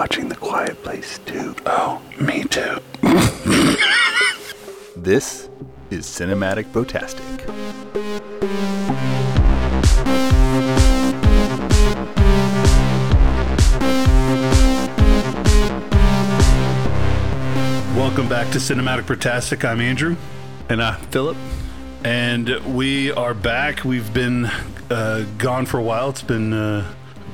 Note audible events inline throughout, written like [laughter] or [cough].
watching The Quiet Place too. Oh, me too. [laughs] This is Cinematic Botastic. Welcome back to Cinematic Protastic. I'm Andrew. And uh, Philip, And we are back. We've been uh, gone for a while. It's been uh,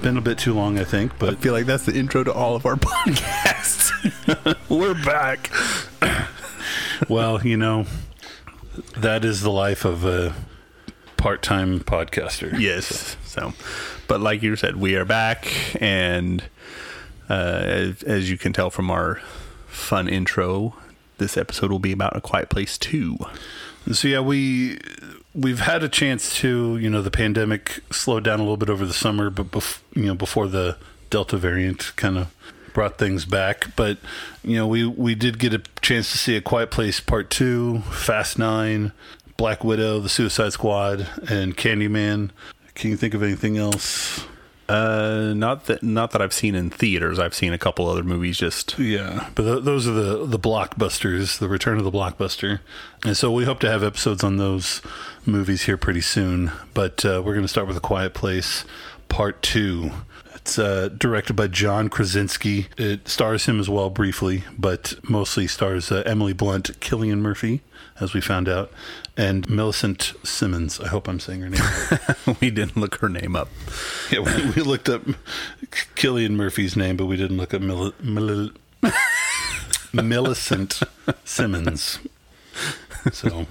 been a bit too long, I think, but I feel like that's the intro to all of our [laughs] podcasts. [laughs] we're back. [laughs] well, you know, that is the life of a part-time podcaster. yes. So, but like you said, we are back, and uh, as, as you can tell from our fun intro, this episode will be about A Quiet Place Two. So yeah, we we've had a chance to, you know, the pandemic slowed down a little bit over the summer, but bef- you know, before the Delta variant kind of brought things back, but you know, we we did get a chance to see a Quiet Place Part 2, Fast 9, Black Widow, The Suicide Squad, and Candyman. Can you think of anything else? Uh, not that not that I've seen in theaters. I've seen a couple other movies. Just Yeah, but th- those are the the blockbusters, the return of the blockbuster, and so we hope to have episodes on those movies here pretty soon. But uh, we're going to start with a Quiet Place Part Two. It's uh, directed by John Krasinski. It stars him as well briefly, but mostly stars uh, Emily Blunt, Cillian Murphy, as we found out, and Millicent Simmonds. I hope I'm saying her name. right. [laughs] we didn't look her name up. yeah, we, we looked up Cillian Murphy's name, but we didn't look up Mil- Mil- Millicent Simmonds. So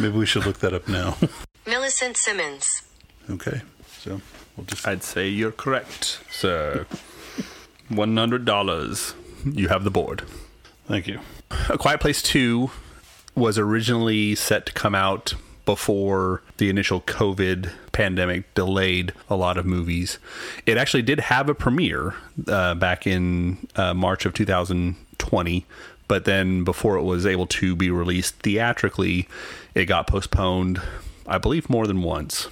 maybe we should look that up now. Millicent Simmonds. Okay, so we'll just. I'd say you're correct, sir. One hundred dollars. You have the board. Thank you. A Quiet Place 2 was originally set to come out before the initial COVID pandemic delayed a lot of movies. It actually did have a premiere uh, back in uh, March of 2020, but then before it was able to be released theatrically, it got postponed, I believe, more than once.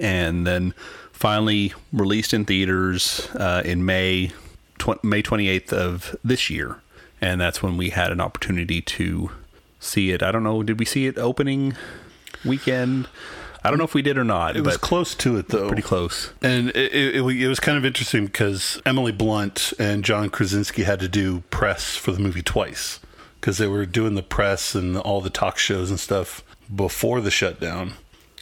And then finally released in theaters uh, in May, tw- May 28th of this year and that's when we had an opportunity to see it. I don't know, did we see it opening weekend? I don't know if we did or not, It was close to it though. pretty close. And it, it, it, it was kind of interesting because Emily Blunt and John Krasinski had to do press for the movie twice because they were doing the press and all the talk shows and stuff before the shutdown.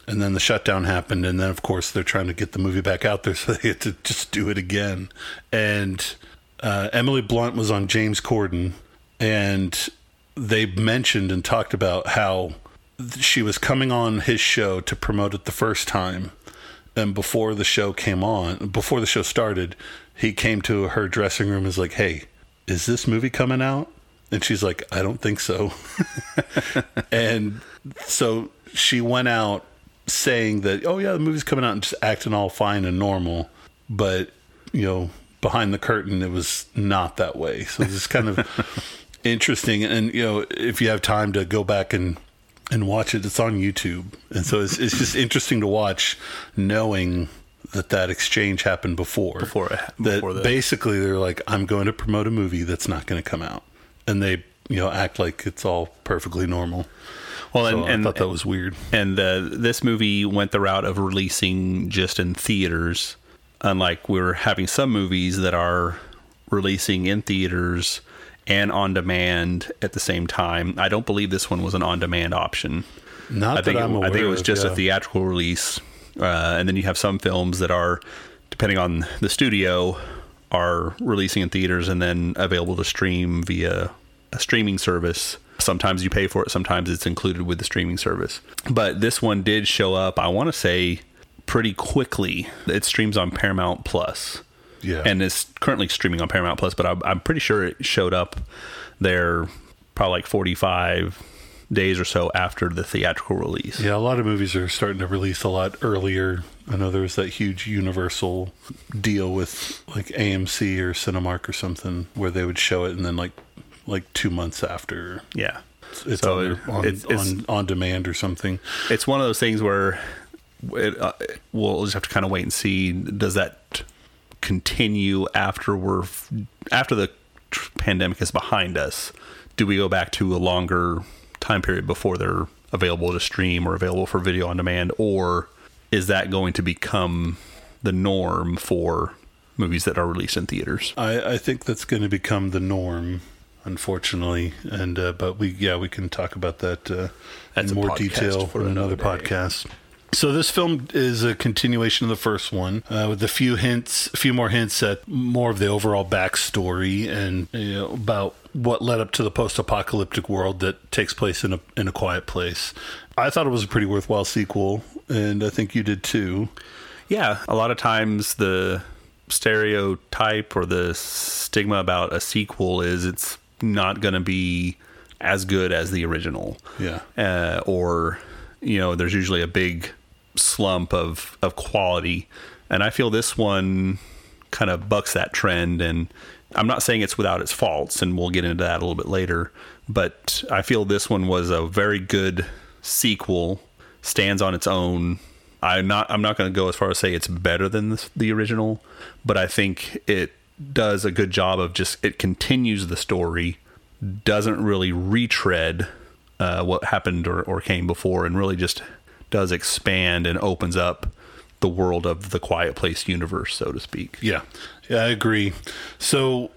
And then the shutdown happened. And then, of course, they're trying to get the movie back out there. [laughs] So they had to just do it again. And uh, Emily Blunt was on James Corden. And they mentioned and talked about how she was coming on his show to promote it the first time and before the show came on before the show started he came to her dressing room and was like hey is this movie coming out and she's like i don't think so [laughs] and so she went out saying that oh yeah the movie's coming out and just acting all fine and normal but you know behind the curtain it was not that way. So it's kind of [laughs] interesting. And you know if you have time to go back and and watch it it's on youtube. And so it's, it's just interesting to watch knowing that that exchange happened before. Before that before the- basically they're like i'm going to promote a movie that's not going to come out. And they you know act like it's all perfectly normal Well, so and, and i thought that was weird And uh, this movie went the route of releasing just in theaters, unlike we're having some movies that are releasing in theaters and on demand at the same time. I don't believe this one was an on demand option. not I think that i'm it, aware I think it was of, just yeah. a theatrical release, uh, and then you have some films that are, depending on the studio, are releasing in theaters and then available to stream via a streaming service. Sometimes you pay for it, sometimes it's included with the streaming service. But this one did show up. I want to say pretty quickly. It streams on Paramount Plus yeah and it's currently streaming on Paramount Plus. But I'm, I'm pretty sure it showed up there probably like 45 days or so after the theatrical release. Yeah, a lot of movies are starting to release a lot earlier. I know there was that huge Universal deal with like AMC or Cinemark or something where they would show it and then like like two months after Yeah. it's So on, it- on, it's- it's- on on demand or something. It's one of those things where it, uh, we'll just have to kind of wait and see. Does that continue after we're after the tr- pandemic is behind us? Do we go back to a longer time period before they're available to stream or available for video on demand, or is that going to become the norm for movies that are released in theaters? I, I think that's going to become the norm, unfortunately. And uh, but we yeah we can talk about that uh, in more detail for another another podcast. So this film is a continuation of the first one, uh, with a few hints, a few more hints at more of the overall backstory and you know, about what led up to the post-apocalyptic world that takes place in a in a quiet place. I thought it was a pretty worthwhile sequel, and I think you did too. Yeah, a lot of times the stereotype or the stigma about a sequel is it's not going to be as good as the original. Yeah. Uh, or, you know, there's usually a big slump of, of quality. And I feel this one kind of bucks that trend. And I'm not saying it's without its faults, and we'll get into that a little bit later. But I feel this one was a very good sequel, stands on its own. I'm not. I'm not going to go as far as say it's better than the, the original, but I think it does a good job of just it continues the story, doesn't really retread uh, what happened or, or came before, and really just does expand and opens up the world of the Quiet Place universe, so to speak. Yeah, yeah, I agree. So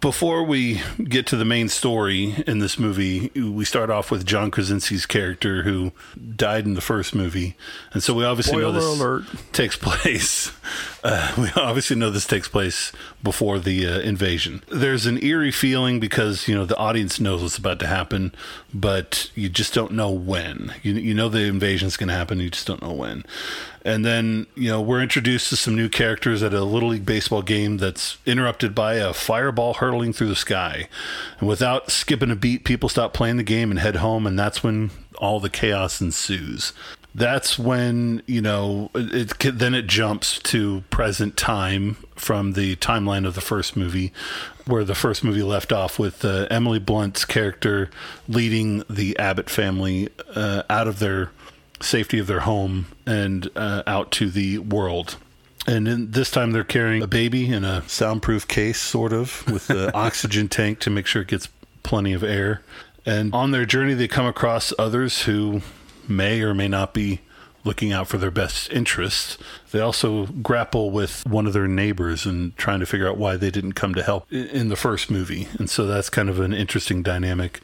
before we get to the main story in this movie, we start off with John Krasinski's character who died in the first movie, and so we obviously know this alert. takes place. [laughs] Uh, we obviously know this takes place before the uh, invasion. There's an eerie feeling because you know the audience knows what's about to happen, but you just don't know when. You you know the invasion's going to happen, you just don't know when. And then, you know, we're introduced to some new characters at a Little League Baseball game that's interrupted by a fireball hurtling through the sky. And without skipping a beat, people stop playing the game and head home, and that's when all the chaos ensues. That's when, you know, it, it then it jumps to present time from the timeline of the first movie, where the first movie left off with uh, Emily Blunt's character leading the Abbott family uh, out of their safety of their home and uh, out to the world. And in, this time they're carrying a baby in a soundproof case, sort of, with the [laughs] oxygen tank to make sure it gets plenty of air. And on their journey, they come across others who may or may not be looking out for their best interests. They also grapple with one of their neighbors and trying to figure out why they didn't come to help in the first movie. And so that's kind of an interesting dynamic.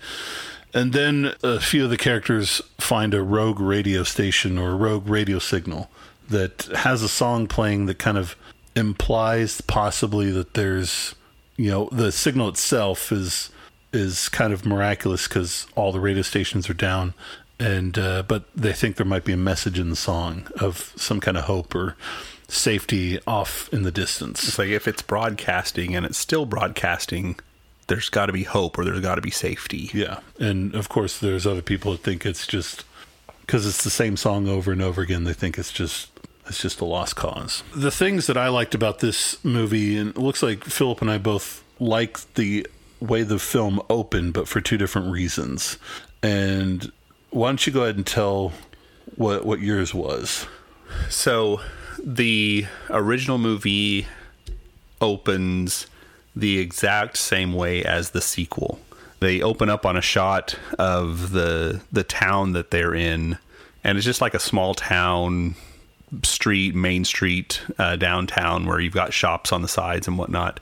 And then a few of the characters find a rogue radio station or a rogue radio signal that has a song playing that kind of implies possibly that there's, you know, the signal itself is is kind of miraculous because all the radio stations are down, and uh, but they think there might be a message in the song of some kind of hope or safety off in the distance. It's like if it's broadcasting and it's still broadcasting, there's got to be hope or there's got to be safety. Yeah, and of course, there's other people that think it's just because it's the same song over and over again. They think it's just it's just a lost cause. The things that I liked about this movie, and it looks like Philip and I both liked the way the film opened, but for two different reasons. And why don't you go ahead and tell what what yours was? So the original movie opens the exact same way as the sequel. They open up on a shot of the the town that they're in, and it's just like a small town street, main street, uh, downtown where you've got shops on the sides and whatnot.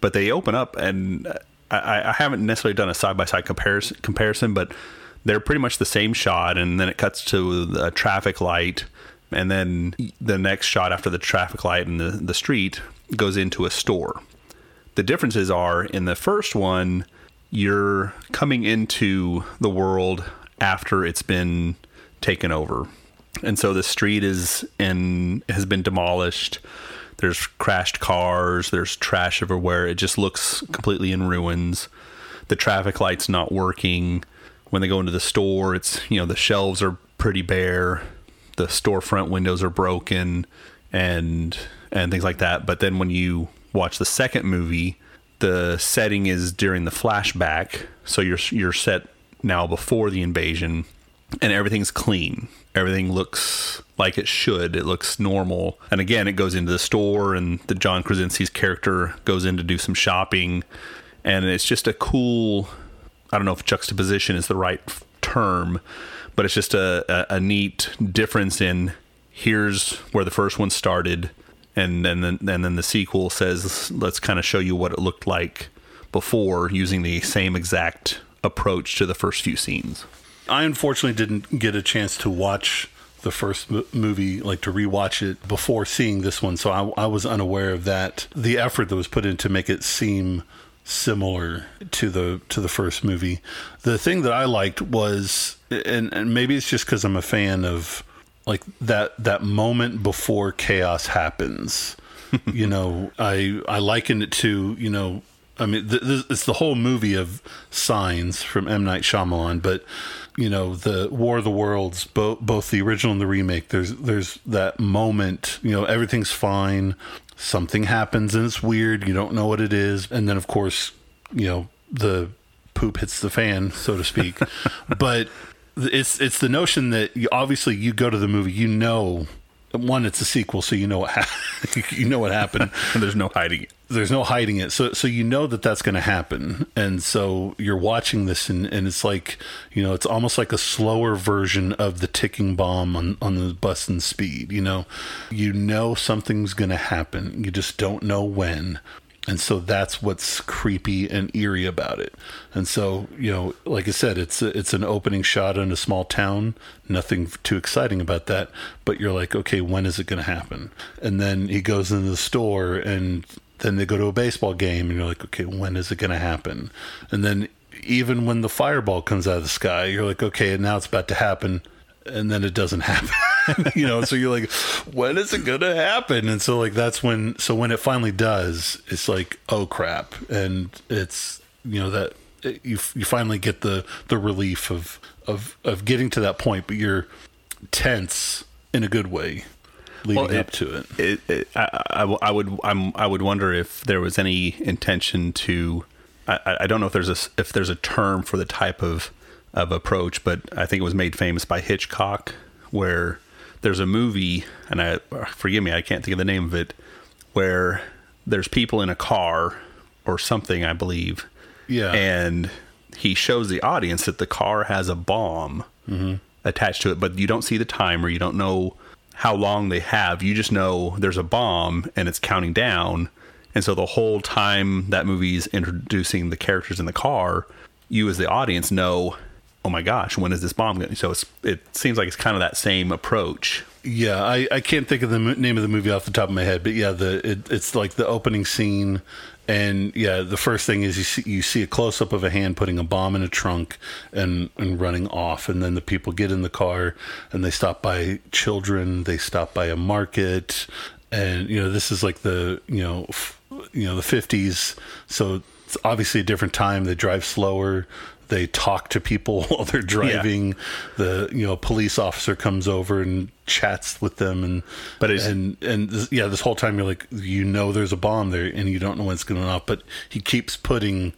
But they open up, and I, I haven't necessarily done a side by side comparison comparison, but they're pretty much the same shot, and then it cuts to a traffic light, and then the next shot after the traffic light and the, the street goes into a store. The differences are in the first one, you're coming into the world after it's been taken over. And so the street is in has been demolished. There's crashed cars, there's trash everywhere. It just looks completely in ruins. The traffic light's not working. When they go into the store, it's, you know, the shelves are pretty bare. The storefront windows are broken and and things like that. But then when you watch the second movie, the setting is during the flashback, so you're you're set now before the invasion, and everything's clean. Everything looks like it should. It looks normal. And again, it goes into the store, and the John Krasinski's character goes in to do some shopping, and it's just a cool. I don't know if juxtaposition is the right term, but it's just a, a, a neat difference in here's where the first one started, and then and then the sequel says let's kind of show you what it looked like before using the same exact approach to the first few scenes. I unfortunately didn't get a chance to watch the first mo- movie, like to rewatch it before seeing this one, so I, I was unaware of that. The effort that was put in to make it seem similar to the to the first movie. The thing that I liked was, and, and maybe it's just because I'm a fan of like that that moment before chaos happens. [laughs] you know, I I liken it to you know I mean, th- th- it's the whole movie of signs from M Night Shyamalan, but you know, the War of the Worlds, both both the original and the remake. There's there's that moment. You know, everything's fine. Something happens and it's weird. You don't know what it is, and then of course, you know, the poop hits the fan, so to speak. [laughs] but it's it's the notion that you, obviously you go to the movie, you know one it's a sequel so you know what ha- [laughs] you know what happened. And [laughs] there's no hiding it. There's no hiding it. So so you know that that's going to happen. And so you're watching this and, and it's like you know it's almost like a slower version of the ticking bomb on on the bus and speed you know? You know something's going to happen. You just don't know when and so that's what's creepy and eerie about it. And so, you know, like I said, it's a, it's an opening shot in a small town. Nothing too exciting about that, but you're like, okay, when is it going to happen? And then he goes into the store, and then they go to a baseball game, and you're like, okay, when is it going to happen? And then even when the fireball comes out of the sky, you're like, okay, now it's about to happen, and then it doesn't happen. [laughs] you know, so you're like, when is it gonna happen? And so like that's when so when it finally does, it's like, oh crap, and it's you know that it, you you finally get the the relief of of of getting to that point, but you're tense in a good way leading Well, it- up to it. it, it I, I, I would I'm, I would wonder if there was any intention to I, I- don't know if there's a if there's a term for the type of of approach, but I think it was made famous by Hitchcock, where there's a movie, and I forgive me, I can't think of the name of it, where there's people in a car or something, I believe, Yeah. and he shows the audience that the car has a bomb mm-hmm. attached to it, but you don't see the timer. You don't know how long they have. You just know there's a bomb and it's counting down. And so the whole time that movie's introducing the characters in the car, you as the audience know, oh my gosh, when is this bomb going? So it seems like it's kind of that same approach. Yeah, I, I can't think of the name of the movie off the top of my head, but yeah, the it, it's like the opening scene, and yeah, the first thing is you see you see a close up of a hand putting a bomb in a trunk and and running off, and then the people get in the car and they stop by children, they stop by a market, and you know this is like the you know f- you know the fifties, so it's obviously a different time. They drive slower. They talk to people [laughs] while they're driving. The you know police officer comes over and chats with them, and But it's- and and this, yeah, this whole time you're like you know there's a bomb there, and you don't know when it's going off, but he keeps putting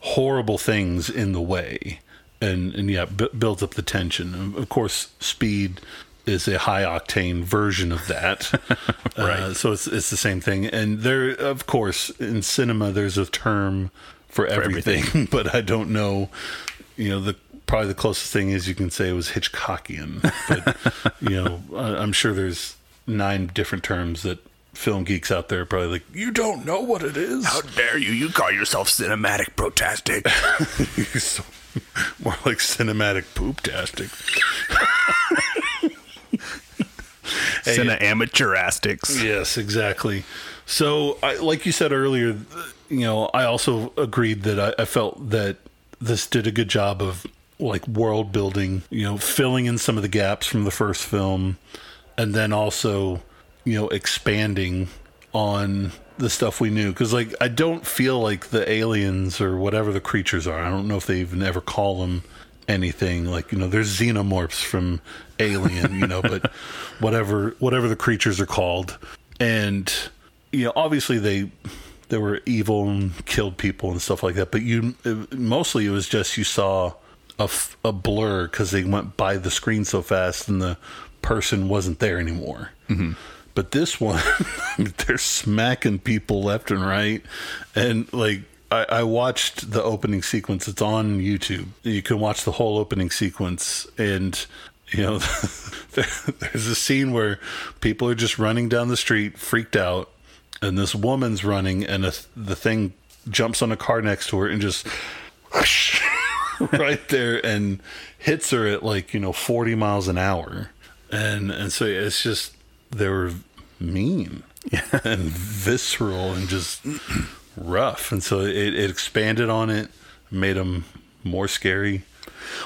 horrible things in the way, and and yeah, b- builds up the tension. Of course, speed is a high octane version of that. [laughs] Uh, so it's it's the same thing. And there, of course, in cinema, there's a term for everything, [laughs] but I don't know. You know, the probably the closest thing is you can say it was Hitchcockian, but [laughs] you know, I- I'm sure there's nine different terms that film geeks out there are probably like, you don't know what it is. How dare you? You call yourself cinematic protesting. [laughs] So- more like cinematic poop-tastic. Cine amateurastics. Yes, exactly. So, I, like you said earlier, you know, I also agreed that I, I felt that this did a good job of like world building, you know, filling in some of the gaps from the first film, and then also, you know, expanding on the stuff we knew. Because, like, I don't feel like the aliens or whatever the creatures are. I don't know if they even ever call them anything like you know there's xenomorphs from alien you know but [laughs] whatever whatever the creatures are called and you know obviously they they were evil and killed people and stuff like that but you it, mostly it was just you saw a, f- a blur because they went by the screen so fast and the person wasn't there anymore. Mm-hmm. But this one, [laughs] they're smacking people left and right, and like I, I watched the opening sequence. It's on YouTube. You can watch the whole opening sequence, and you know, [laughs] there's a scene where people are just running down the street, freaked out, and this woman's running, and a, the thing jumps on a car next to her and just whoosh, [laughs] right there and hits her at like you know 40 miles an hour, and and so it's just they were mean [laughs] and visceral and just rough, and so it, it expanded on it, made them more scary.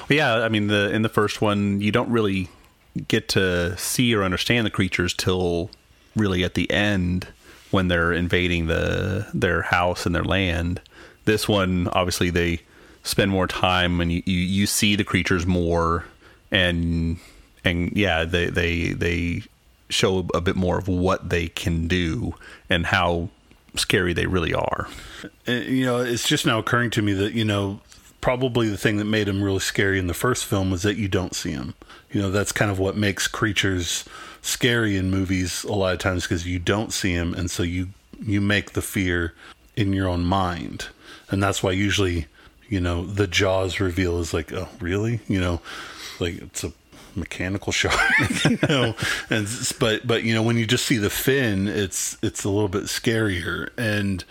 Yeah, I mean the in the first one you don't really get to see or understand the creatures till really at the end when they're invading the their house and their land. This one obviously they spend more time and you, you, you see the creatures more and and yeah they they they show a bit more of what they can do and how scary they really are. Uh, you know, it's just now occurring to me that you know probably the thing that made him really scary in the first film was that you don't see him. You know, that's kind of what makes creatures scary in movies a lot of times because you don't see him, and so you you make the fear in your own mind, and that's why usually you know the Jaws reveal is like, oh, really? You know, like it's a mechanical shark [laughs] you know and but but you know when you just see the fin it's it's a little bit scarier and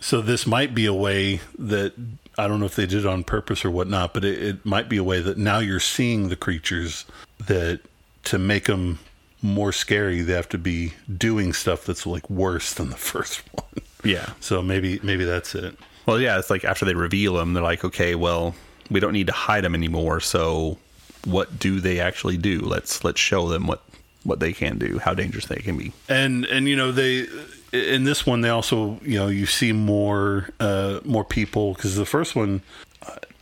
so this might be a way that I don't know if they did it on purpose or whatnot, but it, it might be a way that now you're seeing the creatures that to make them more scary, they have to be doing stuff that's like worse than the [laughs] first one. Yeah. So maybe maybe that's it. Well, yeah, it's like after they reveal them, they're like, okay, well, we don't need to hide them anymore. So, what do they actually do? Let's let's show them what what they can do, how dangerous they can be. And and you know they in this one they also you know you see more uh more people because the first one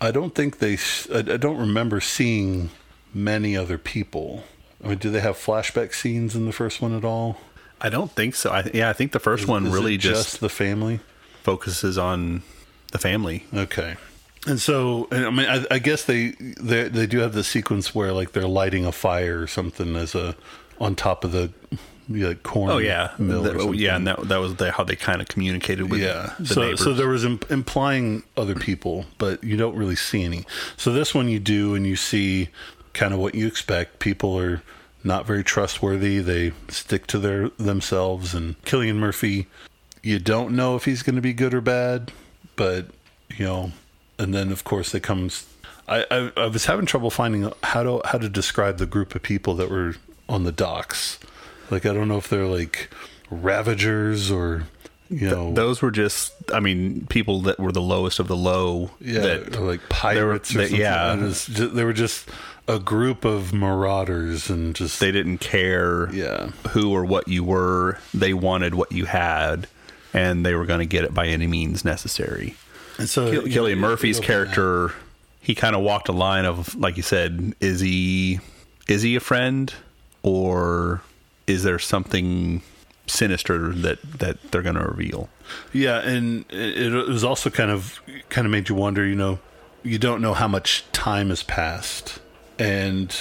I don't think they I don't remember seeing many other people. I mean, do they have flashback scenes in the first one at all? I don't think so. I, yeah, I think the first one Is really just, just the family. focuses on the family. Okay. And so, and I mean, I, I guess they, they they do have the sequence where like they're lighting a fire or something as a on top of the like corn. Oh yeah, mill The- or oh, yeah, and that that was the, how they kind of communicated with yeah. the So neighbors. so there was imp- implying other people, but you don't really see any. So this one you do, and you see kind of what you expect. People are not very trustworthy. They stick to their themselves. And Cillian Murphy, you don't know if he's going to be good or bad, but you know. And then of course it comes. I, I I was having trouble finding how to how to describe the group of people that were on the docks. Like I don't know if they're like ravagers or you know those were just, I mean, people that were the lowest of the low. yeah, that, or like pirates or that- something. yeah. And it's ju- they were just a group of marauders and just they didn't care yeah, who or what you were. They wanted what you had, and they were going to get it by any means necessary. And so Kill- know, Murphy's you go from character, he kind of walked a line of, like you said, is he is he a friend, or is there something sinister that that they're going to reveal? yeah, and it, it was also kind of kind of made you wonder. You know, you don't know how much time has passed, and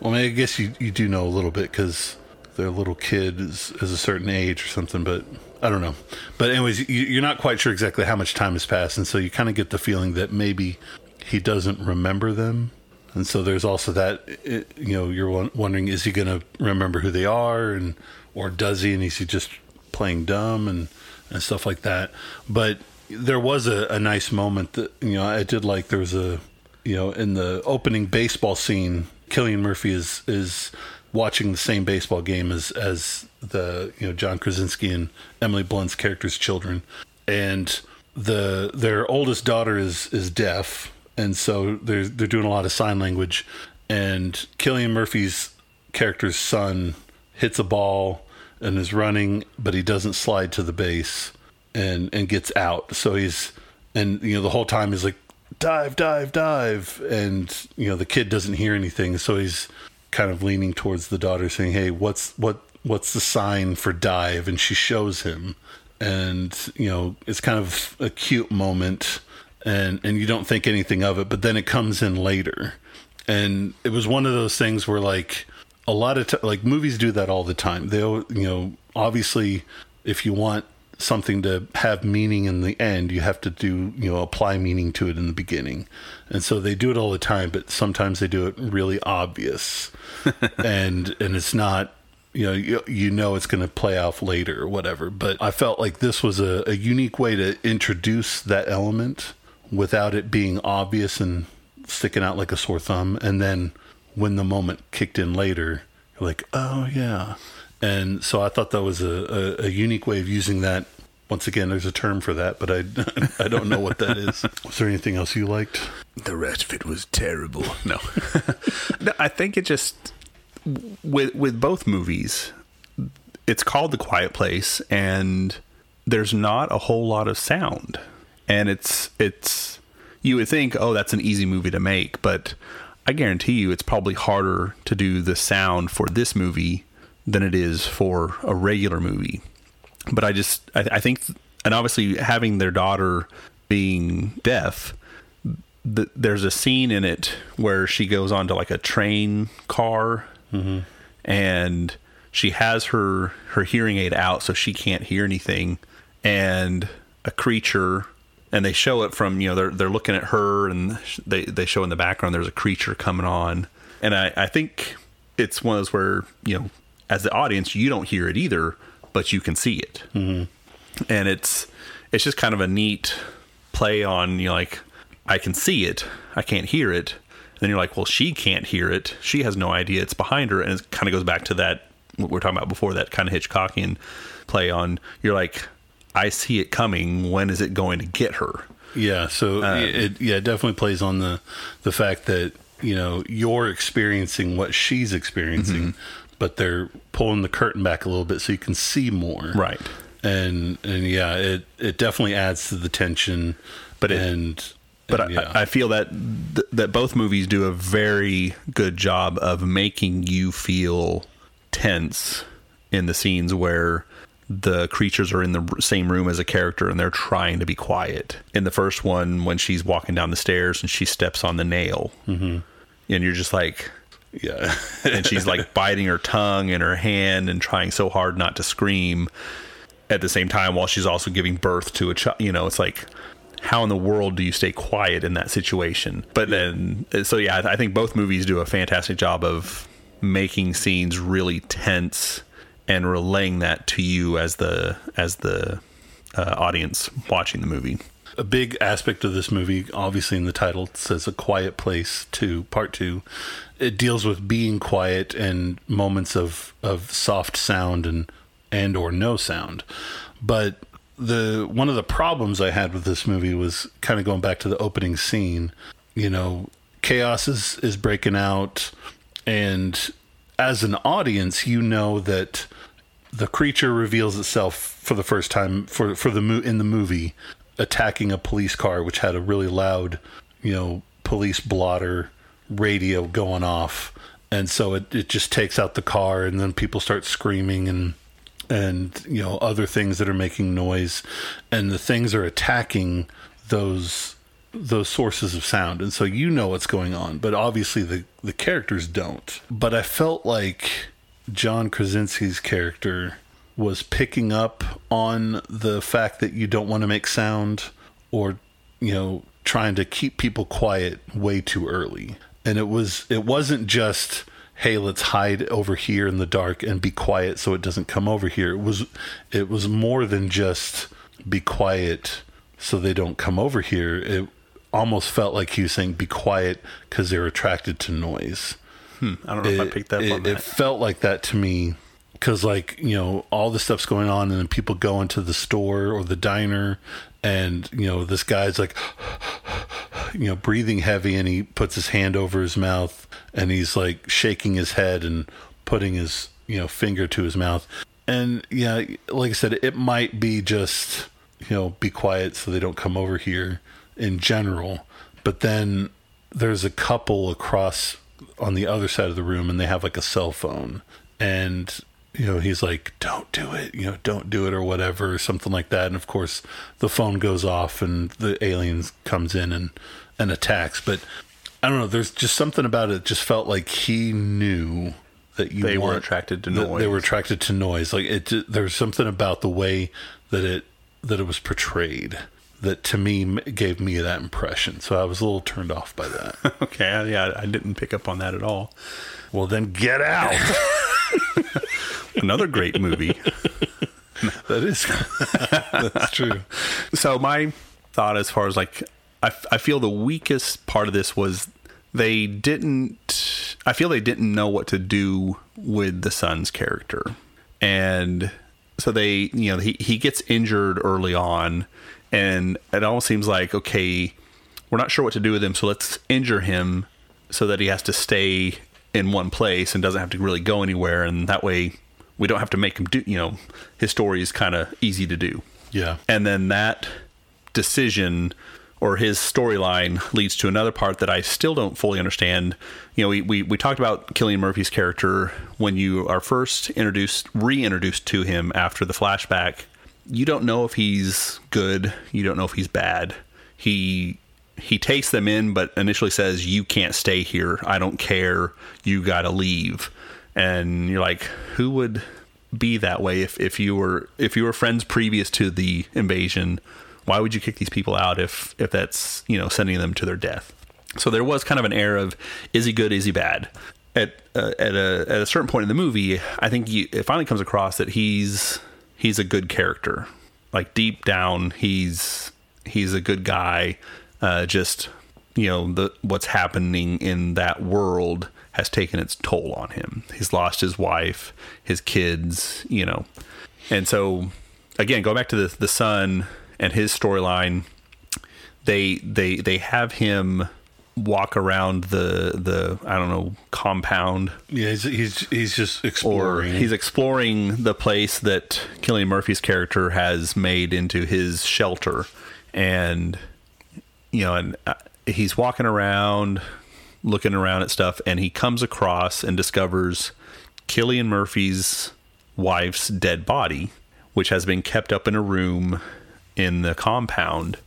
well, I, mean, I guess you you do know a little bit because their little kid is, is a certain age or something, but. I don't know, but anyways, you, you're not quite sure exactly how much time has passed, and so you kind of get the feeling that maybe he doesn't remember them, and so there's also that. You know, you're wondering is he going to remember who they are, and or does he, and is he just playing dumb and and stuff like that. But there was a, a nice moment that you know I did like. There was a you know in the opening baseball scene, Cillian Murphy is is watching the same baseball game as as the you know John Krasinski and Emily Blunt's characters' children, and the their oldest daughter is is deaf, and so they're they're doing a lot of sign language, and Cillian Murphy's character's son hits a ball and is running, but he doesn't slide to the base and and gets out. So he's and you know the whole time he's like dive, dive, dive, and you know the kid doesn't hear anything, so he's kind of leaning towards the daughter, saying, "Hey, what's what what's the sign for dive?" And she shows him, and you know it's kind of a cute moment. and and you don't think anything of it, but then it comes in later, and it was one of those things where like a lot of t- like movies do that all the time. They you know obviously if you want something to have meaning in the end, you have to do, you know, apply meaning to it in the beginning. And so they do it all the time, but sometimes they do it really obvious. [laughs] and and it's not you know you, you know it's going to play off later or whatever but i felt like this was a, a unique way to introduce that element without it being obvious and sticking out like a sore thumb and then when the moment kicked in later you're like oh yeah and so I thought that was a, a, a, unique way of using that. Once again, there's a term for that, but I, [laughs] I don't know what that is. [laughs] Was there anything else you liked? The rest of it was terrible. [laughs] No, no I think it just with with both movies, it's called The Quiet Place, and there's not a whole lot of sound, and it's it's you would think, oh, that's an easy movie to make, but I guarantee you, it's probably harder to do the sound for this movie than it is for a regular movie. But I just, I, I think, and obviously having their daughter being deaf, th- there's a scene in it where she goes onto like a train car mm-hmm. and she has her her hearing aid out so she can't hear anything and a creature and they show it from you know they're they're looking at her and they they show in the background there's a creature coming on and I I think it's one of those where you know as the audience, you don't hear it either, but you can see it. Mm-hmm. And it's it's just kind of a neat play on you know, like I can see it, I can't hear it. And then you're like, well, she can't hear it. She has no idea it's behind her, and it kind of goes back to that what we are talking about before that kind of Hitchcockian play on. You're like, I see it coming. When is it going to get her? Yeah. So um, it yeah it definitely plays on the the fact that you know you're experiencing what she's experiencing. Mm-hmm but they're pulling the curtain back a little bit so you can see more. Right. And and yeah, it it definitely adds to the tension. But it, and but and, yeah. I, I, feel that th- that both movies do a very good job of making you feel tense in the scenes where the creatures are in the same room as a character and they're trying to be quiet. In the first one, when she's walking down the stairs and she steps on the nail, mm-hmm. and you're just like, yeah. [laughs] and she's like biting her tongue and her hand and trying so hard not to scream at the same time while she's also giving birth to a child. You know, it's like, how in the world do you stay quiet in that situation? But then, so yeah, I think both movies do a fantastic job of making scenes really tense and relaying that to you as the as the uh, audience watching the movie a big aspect of this movie, obviously in the title, says a quiet place two, part two. It deals with being quiet and moments of, of soft sound and and or no sound. But the one of the problems I had with this movie was kind of going back to the opening scene. You know, chaos is, is breaking out and as an audience, you know that the creature reveals itself for the first time for for the mo- in the movie attacking a police car, which had a really loud, you know, police blotter radio going off. And so it, it just takes out the car, and then people start screaming and and you know other things that are making noise, and the things are attacking those those sources of sound, and so you know what's going on, but obviously the the characters don't. But I felt like John Krasinski's character was picking up on the fact that you don't want to make sound or you know trying to keep people quiet way too early. And it was it wasn't just hey let's hide over here in the dark and be quiet so it doesn't come over here. It was it was more than just be quiet so they don't come over here. It almost felt like he was saying be quiet because they're attracted to noise. Hmm, i don't know it, if i picked that it, on it felt like that to me because like you know all the stuff's going on and then people go into the store or the diner and you know this guy's like [sighs] you know breathing heavy and he puts his hand over his mouth and he's like shaking his head and putting his you know finger to his mouth. And yeah like i said it might be just you know be quiet so they don't come over here in general. But then there's a couple across on the other side of the room and they have like a cell phone. And you know, he's like, "Don't do it," you know, "Don't do it" or whatever, or something like that. And of course, the phone goes off, and the aliens comes in and and attacks. But I don't know. There's just something about it. Just felt like he knew that you They were attracted to noise. They were attracted to noise. Like it. There's something about the way that it that it was portrayed that to me gave me that impression. So I was a little turned off by that. [laughs] Okay, yeah, I didn't pick up on that at all. well, then get out. [laughs] [laughs] Another great movie. [laughs] that is [laughs] that's true. so my thought as far as like I, I feel the weakest part of this was they didn't i feel they didn't know what to do with the son's character and so they you know he, he gets injured early on and it almost seems like okay we're not sure what to do with him so let's injure him so that he has to stay in one place and doesn't have to really go anywhere and that way we don't have to make him do you know his story is kind of easy to do Yeah. and then that decision or his storyline leads to another part that I still don't fully understand. You know, we, we, we talked about Cillian Murphy's character when you are first introduced, reintroduced to him after the flashback. You don't know if he's good. You don't know if he's bad. He he takes them in, but initially says, "You can't stay here. I don't care. You got to leave." And you're like, who would be that way if, if you were if you were friends previous to the invasion? Why would you kick these people out if if that's you know sending them to their death? So there was kind of an air of is he good, is he bad? At uh, at a at a certain point in the movie, I think you, it finally comes across that he's he's a good character. Like deep down, he's he's a good guy. Uh, just you know the what's happening in that world has taken its toll on him. He's lost his wife, his kids, you know, and so again, go back to the the son and his storyline. They they they have him walk around the the I don't know compound Yeah, he's he's, he's just or exploring. he's exploring the place that Cillian Murphy's character has made into his shelter, and you know, and uh, he's walking around, looking around at stuff, and he comes across and discovers Cillian Murphy's wife's dead body, which has been kept up in a room in the compound.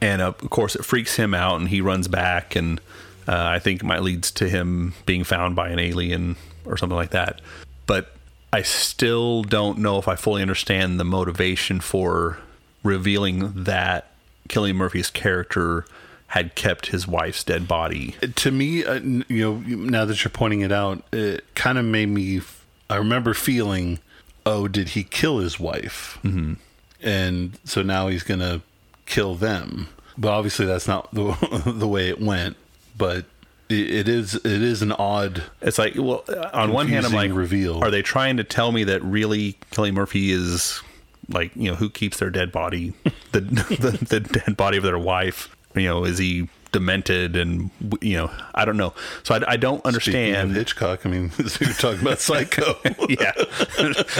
And uh, of course it freaks him out and he runs back and uh, i think it might leads to him being found by an alien or something like that. But i still don't know if i fully understand the motivation for revealing that cillian murphy's character had kept his wife's dead body to me, uh, you know, now that you're pointing it out, it kind of made me. f- I remember feeling, oh, did he kill his wife? Mm-hmm. And so now he's gonna kill them. But obviously, that's not the [laughs] the way it went. But it, it is it is an odd. It's like, well, on one hand, I'm like, reveal. are they trying to tell me that really Kelly Murphy is like, you know, who keeps their dead body, the, [laughs] the the dead body of their wife? You know, is he demented and you know, I don't know. So I, I don't understand. Hitchcock. I mean, [laughs] you're talking about Psycho. [laughs] yeah,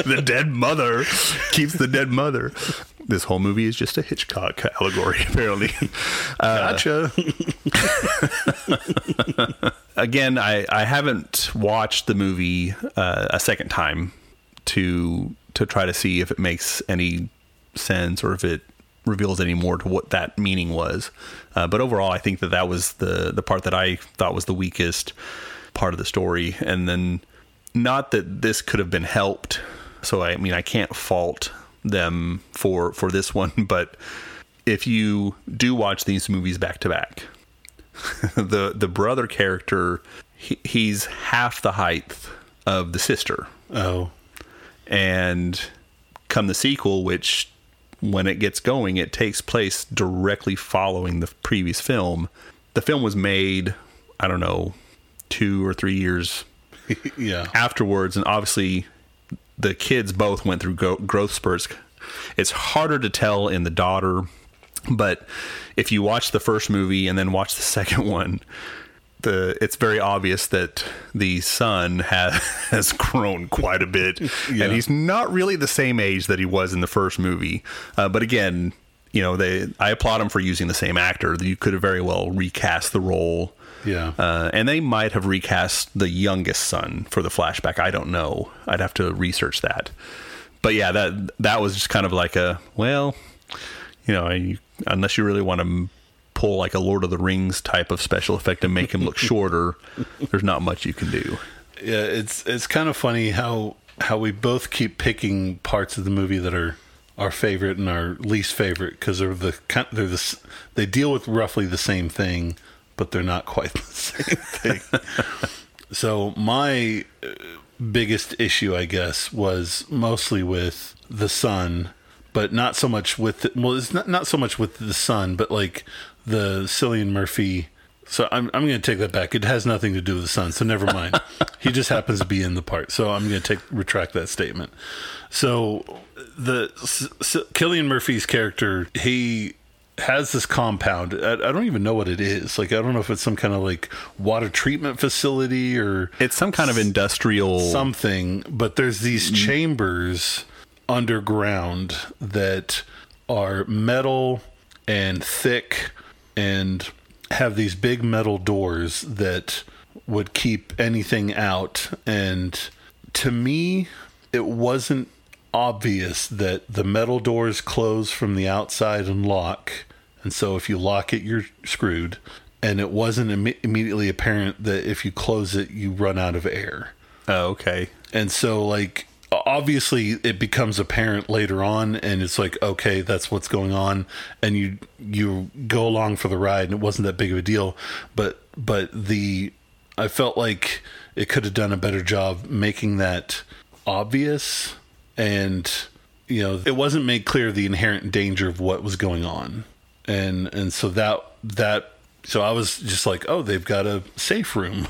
the dead mother keeps the dead mother. This whole movie is just a Hitchcock allegory, apparently. gotcha. again, I, I haven't watched the movie uh, a second time to to try to see if it makes any sense or if it reveals any more to what that meaning was. Uh, but overall, I think that that was the the part that I thought was the weakest part of the story. And then, not that this could have been helped. So I mean, I can't fault them for for this [laughs] one, but if you do watch these movies back to back, [laughs] the the brother character he, he's half the height of the sister Oh, and come the sequel which when it gets going it takes place directly following the previous film the film was made i don't know 2 or 3 years [laughs] yeah. afterwards and obviously the kids both went through go- growth spurts it's harder to tell in the daughter but if you watch the first movie and then watch the [laughs] second one the it's very obvious that the son has [laughs] has grown quite a bit [laughs] Yeah. and he's not really the same age that he was in the first movie uh, but again you know they i applaud him for using the same actor you could have very well recast the role Yeah. Uh, and they might have recast the youngest son for the flashback. I don't know. I'd have to research that. But yeah, that that was just kind of like a well, you know, you, unless you really want to pull like a Lord of the Rings type of special effect and make him look [laughs] shorter, there's not much you can do. Yeah, it's it's kind of funny how how we both keep picking parts of the movie that are our favorite and our least favorite because they're the they're the they deal with roughly the same thing, but they're not quite [laughs] the same thing. [laughs] so my uh, biggest issue, I guess, was mostly with the son, but not so much with the, well, it's not not so much with the son, but like the Cillian Murphy. So I'm I'm going to take that back. It has nothing to do with the son. So never mind. he just happens to be in the part. So I'm going to take retract that statement. So the S- S- Cillian Murphy's character, he has this compound. I, I don't even know what it is. Like I don't know if it's some kind of like water treatment facility or It's some kind of industrial. something, but there's these mm. chambers underground that are metal and thick and have these big metal doors that would keep anything out. And to me, it wasn't obvious that the metal doors close from the outside and lock. And so if you lock it, you're screwed. And it wasn't imme- immediately apparent that if you close it, you run out of air. oh, okay. And so, like, obviously, it becomes apparent later on, and it's like, okay, that's what's going on, and you you go along for the ride, and it wasn't that big of a deal. But but the I felt like it could have done a better job making that obvious, and you know, it wasn't made clear the inherent danger of what was going on, and and so that that. So I was just like, oh, they've got a safe room,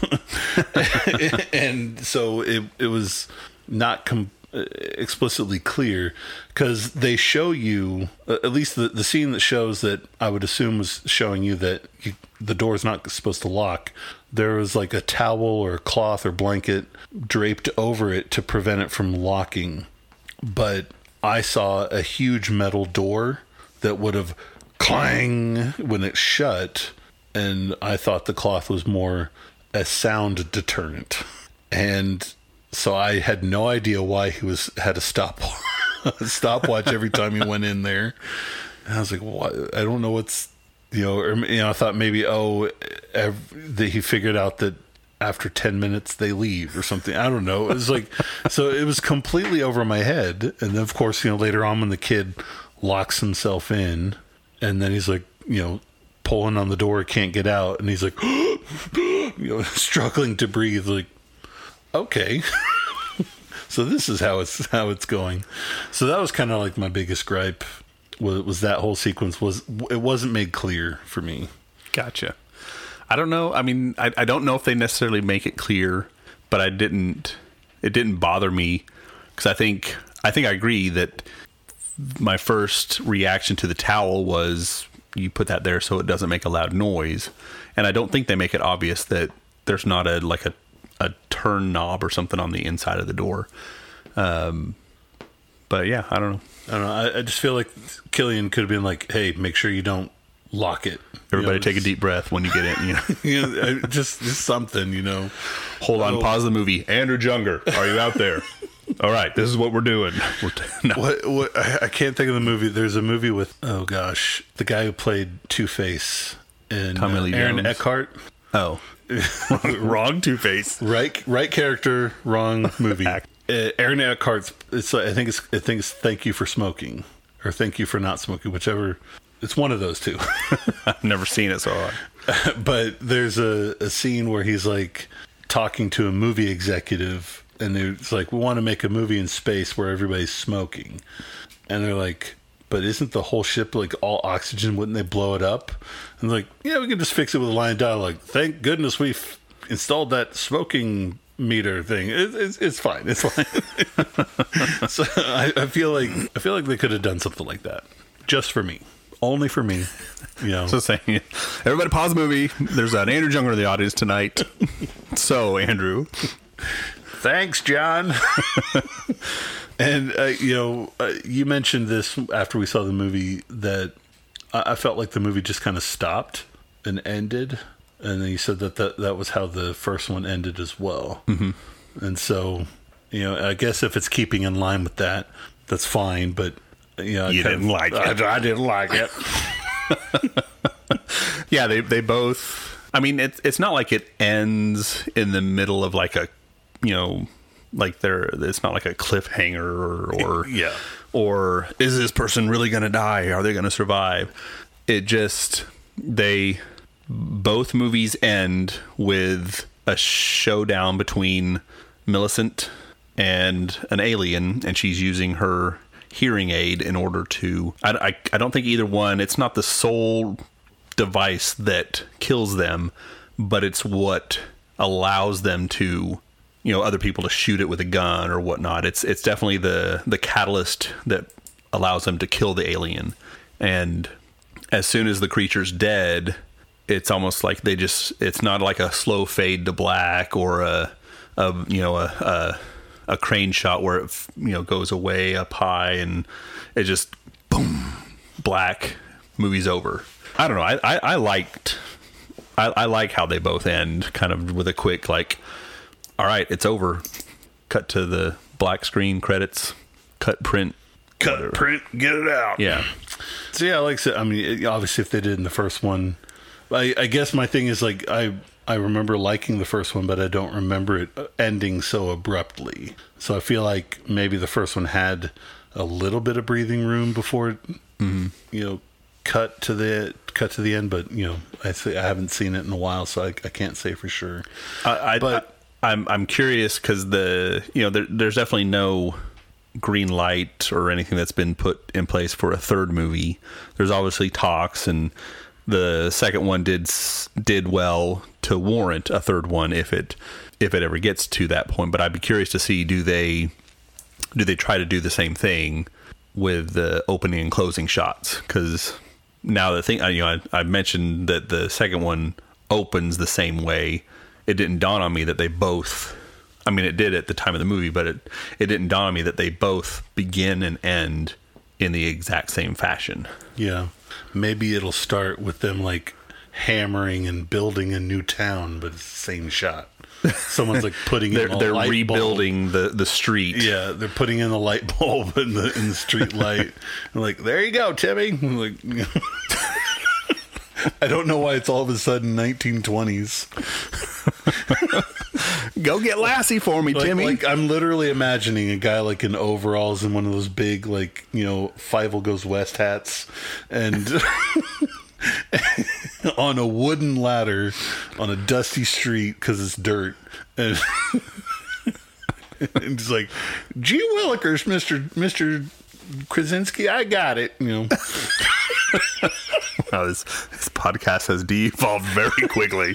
[laughs] [laughs] and so it it was not com- explicitly clear because they show you uh, at least the the scene that shows that I would assume was showing you that you, the door is not supposed to lock. There was like a towel or cloth or blanket draped over it to prevent it from locking, but I saw a huge metal door that would have clang when it shut, and I thought the cloth was more a sound deterrent. And so I had no idea why he was had a stop [laughs] a stopwatch every time he [laughs] went in there. And I was like, what? I don't know what's you know, or you know, I thought maybe oh, ev- that he figured out that after 10 minutes they leave or something. I don't know. It was like [laughs] so it was completely over my head. And then of course, you know, later on when the kid locks himself in and then he's like, you know, pulling on the door, can't get out and he's like [gasps] you know, struggling to breathe like okay. [laughs] so this is how it's how it's going. So that was kind of like my biggest gripe was, was that whole sequence was it wasn't made clear for me. Gotcha. I don't know. I mean, I, I don't know if they necessarily make it clear, but I didn't. It didn't bother me because I think I think I agree that my first reaction to the towel was you put that there so it doesn't make a loud noise, and I don't think they make it obvious that there's not a like a a turn knob or something on the inside of the door. Um, but yeah, I don't know. I don't know. I, I just feel like Cillian could have been like, "Hey, make sure you don't lock it. Everybody You know, take a deep breath when you get in. You know, [laughs] You know, just just something, you know. hold on, pause the movie. Andrew Junger, are you out there? [laughs] All right, this is what we're doing. We're t- [laughs] no. What what I, I can't think of the movie. There's a movie with oh gosh, the guy who played Two Face and Tommy Lee Aaron Jones. Eckhart. Oh, [laughs] wrong Two Face. Right, right character, wrong movie. Uh, Aaron Eckhart's. It's like- I think it's I think it's thank you for smoking or thank you for not smoking, whichever. It's one of those two. [laughs] I've never seen it, so I- [laughs] but there's a, a scene where he's like talking to a movie executive and it's like we want to make a movie in space where everybody's smoking and they're like but isn't the whole ship like all oxygen? Wouldn't they blow it up? And like yeah we can just fix it with a line of dialogue. Thank goodness we have installed that smoking meter thing. It, it's, it's fine. It's fine. [laughs] So I, I feel like i feel like they could have done something like that. Just for me. Only for me. You know? So saying, everybody pause the movie. There's an Andrew Junger in the audience tonight. [laughs] so Andrew, Thanks, John. [laughs] and uh, you know, uh, you mentioned this after we saw the movie that I, I felt like the movie just kind of stopped and ended, and then you said that that, that was how the first one ended as well. Mm-hmm. And so, you know, I guess if it's keeping in line with that, that's fine. But you know, I You didn't like it. I, I didn't like it. [laughs] [laughs] Yeah, they they both. I mean, it's it's not like it ends in the middle of like a, you know, like there. It's not like a cliffhanger or, or Yeah. or is this person really going to die? Are they going to survive? It just they both movies end with a showdown between Millicent and an alien, and she's using her hearing aid in order to. I, I, I don't think either one. It's not the sole device that kills them, but it's what allows them to, you know, other people to shoot it with a gun or whatnot. It's it's definitely the the catalyst that allows them to kill the alien. And as soon as the creature's dead, it's almost like they just it's not like a slow fade to black or a, a you know a, a a crane shot where it you know goes away up high and it just boom black movie's over i don't know i i, I liked I, I like how they both end kind of with a quick like all right it's over cut to the black screen credits cut print Cut, print, get it out. yeah So yeah, like I said, I mean, it- obviously, if they did in the first one, I, I guess my thing is like I I remember liking the first one, but I don't remember it ending so abruptly. So I feel like maybe the first one had a little bit of breathing room before it, mm-hmm. you know, cut to the cut to the end. But you know, I say I haven't seen it in a while, so I, I can't say for sure. I, I, But- I, am I'm curious because the you know there, there's definitely no green light or anything that's been put in place for a third movie. There's obviously talks, and the second one did did well to warrant a third one if it if it ever gets to that point. But I'd be curious to see do they do they try to do the same thing with the opening and closing shots because now the thing you know I, I mentioned that the second one opens the same way it didn't dawn on me that they both i mean it did at the time of the movie but it it didn't dawn on me that they both begin and end in the exact same fashion Yeah, maybe it'll start with them like hammering and building a new town, but it's the same shot. Someone's like putting [laughs] they're in a they're light bulb. rebuilding the the street Yeah, they're putting in the light bulb [laughs] in the in the street light. Like, there you go, Timmy. [laughs] Like, I don't know why it's all of a sudden 1920s. [laughs] go get lassie for me Like, timmy like, I'm literally imagining a guy like in overalls and one of those big like you know Five Goes West hats, and [laughs] on a wooden ladder on a dusty street because it's dirt, and. [laughs] and it's like, gee willikers, Mister Mister Krasinski, I got it. You know, Oh, this, this podcast has de-evolved very quickly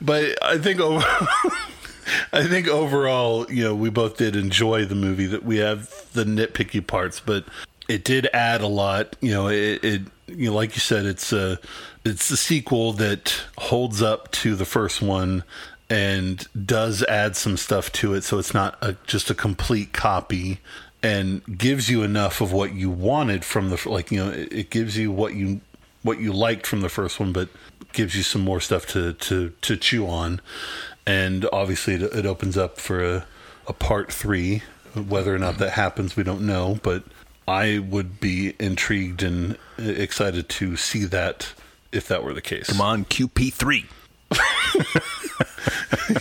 but I think over, [laughs] I think overall, you know, we both did enjoy the movie. That we have the nitpicky parts, but it did add a lot. You know, it, it you know, like you said, it's a it's a sequel that holds up to the first one and does add some stuff to it, so it's not a, just a complete copy. And gives you enough of what you wanted from the like, you know, it, it gives you what you what you liked from the first one, but gives you some more stuff to to to chew on. And obviously, it, it opens up for a, a part three. Whether or not that happens, we don't know. But I would be intrigued and excited to see that if that were the case. come on qp3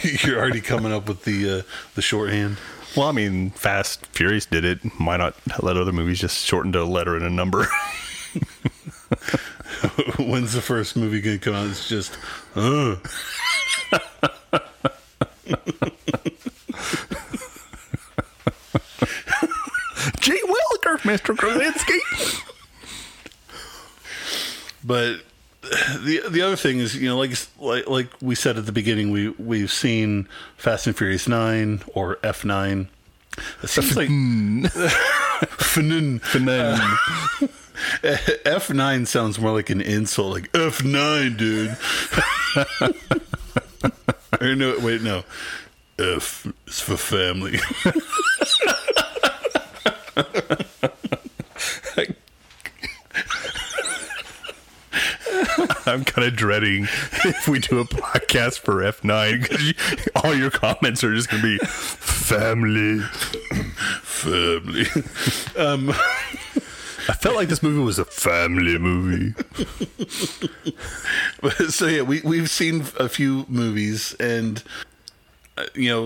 [laughs] You're already coming up with the uh, the shorthand. Well, I mean, Fast Furious did it. Why not let other movies just shorten to a letter and a number? [laughs] [laughs] When's the first movie gonna come out? It's just, uh. Gee Williker, Mr. Krasinski. But the the other thing is, you know, like like like we said at the beginning, we we've seen Fast and Furious Nine or F Nine. It seems like [laughs] F9. [laughs] F nine sounds more like an insult, like F nine, dude. [laughs] or no, wait, no. F is for family. Kind of dreading if we do a podcast for F9 because all your comments are just going to be family. Family. um, I felt like this movie was a family movie. [laughs] so yeah, we we've seen a few movies, and uh, you know,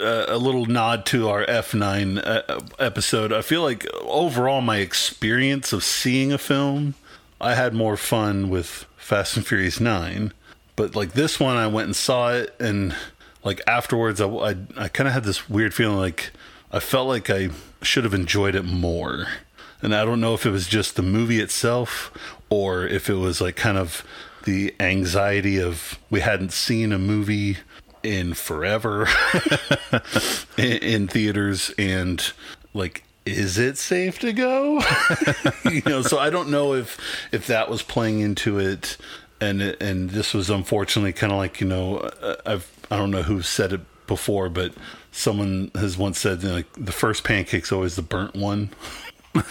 uh, a little nod to our F nine uh, episode. I feel like overall, my experience of seeing a film, I had more fun with Fast and Furious nine. But like this one, I went and saw it, and like afterwards, I I, I kind of had this weird feeling like I felt like I should have enjoyed it more. And I don't know if it was just the movie itself or if it was like kind of the anxiety of we hadn't seen a movie in forever [laughs] in, in theaters and like is it safe to go [laughs] you know so i don't know if if that was playing into it and and this was unfortunately kind of like you know uh, i've i don't know who said it before but someone has once said you know, like the first pancake's always the burnt one [laughs]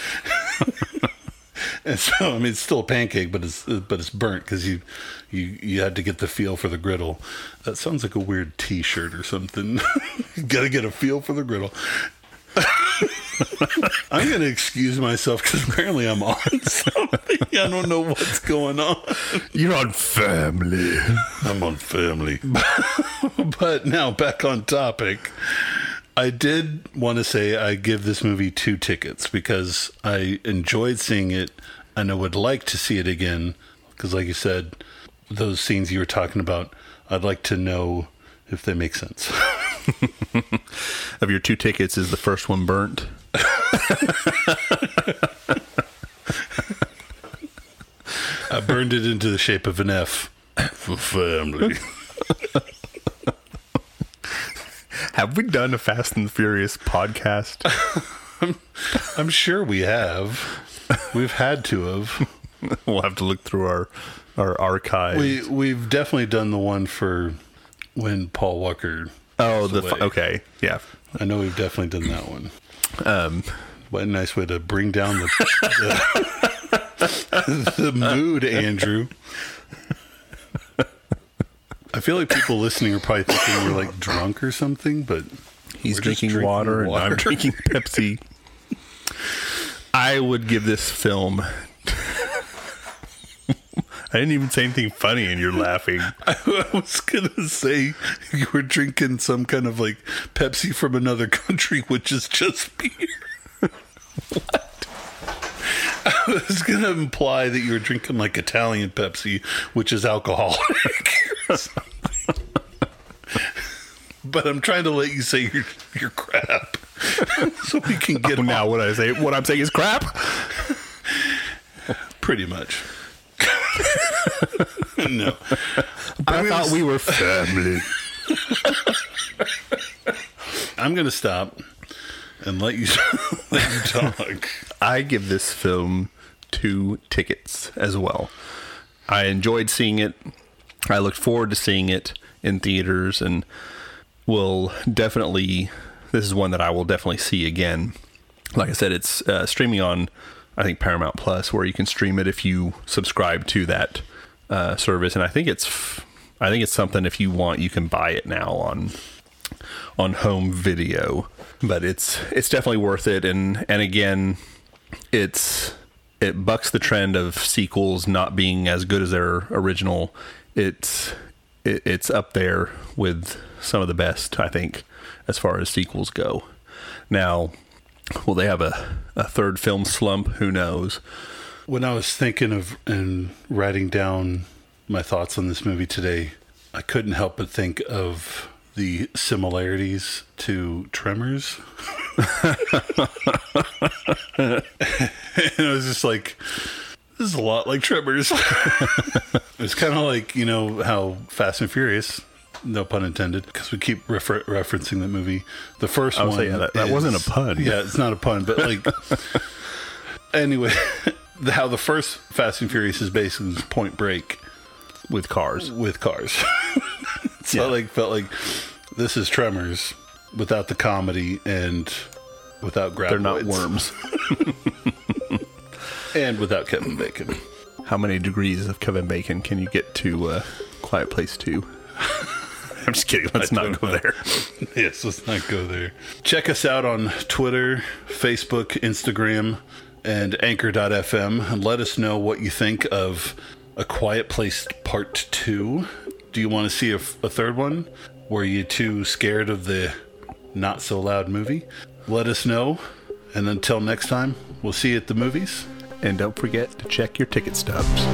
and so I mean, it's still a pancake, but it's but it's burnt because you you you had to get the feel for the griddle. That sounds like a weird T-shirt or something. [laughs] got to get a feel for the griddle. [laughs] I'm gonna excuse myself because apparently I'm on [laughs] something. I don't know what's going on. You're on family. I'm on family. [laughs] but now back on topic. I did want to say I give this movie two tickets because I enjoyed seeing it and I would like to see it again. Because, like you said, those scenes you were talking about, I'd like to know if they make sense. [laughs] Of your two tickets, is the first one burnt? I burned it into the shape of an F for family. Have we done a Fast and Furious podcast? I'm sure we have. We've had to have. we'll have to look through our our archives. We we've definitely done the one for when Paul Walker. Oh, the away. okay, yeah. I know we've definitely done that one. [clears throat] Um, What a nice way to bring down the [laughs] the, the mood, Andrew. I feel like people listening are probably thinking we're like drunk or something, but he's drinking, drinking water, and I'm drinking Pepsi. I would give this film. I didn't even say anything funny, and you're laughing. [laughs] I was gonna say you were drinking some kind of like Pepsi from another country, which is just beer. what? I was gonna imply that you were drinking like Italian Pepsi, which is alcoholic. but I'm trying to let you say your your crap, [laughs] so we can get oh, now, what I say, what I'm saying is crap. pretty much. No, I thought we were family. [laughs] I'm gonna stop and let you [laughs] let you talk. I give this film two tickets as well. I enjoyed seeing it. I looked forward to seeing it in theaters and will definitely, this is one that I will definitely see again. Like I said, it's uh, streaming on, I think, Paramount Plus, where you can stream it if you subscribe to that uh, service. And I think it's, I think it's something if you want, you can buy it now on on home video but it's it's definitely worth it and and again it's it bucks the trend of sequels not being as good as their original. It's it, it's up there with some of the best i think as far as sequels go. Now will they have a, a third film slump? Who knows When I was thinking of and writing down my thoughts on this movie today, I couldn't help but think of the similarities to Tremors. [laughs] and I was just like, this is a lot like Tremors. [laughs] it's kind of like, you know, how Fast and Furious, no pun intended, because we keep refer- referencing that movie. The first one. that- that is- wasn't a pun. Yeah, it's not a pun, but like [laughs] anyway, how the first Fast and Furious is basically Point Break with cars with cars. [laughs] so Yeah. I like felt like this is Tremors without the comedy and without graboids. they're not worms [laughs] and without Kevin Bacon. How many degrees of Kevin Bacon can you get to uh, Quiet Place 2? [laughs] I'm just kidding. Let's I not go know. there. yes, let's not go there. Check us out on Twitter, Facebook, Instagram, and anchor.fm and let us know what you think of A Quiet Place Part 2. Do you want to see a, a third one? Were you too scared of the not so loud movie? Let us know. And until next time, we'll see you at the movies. And don't forget to check your ticket stubs.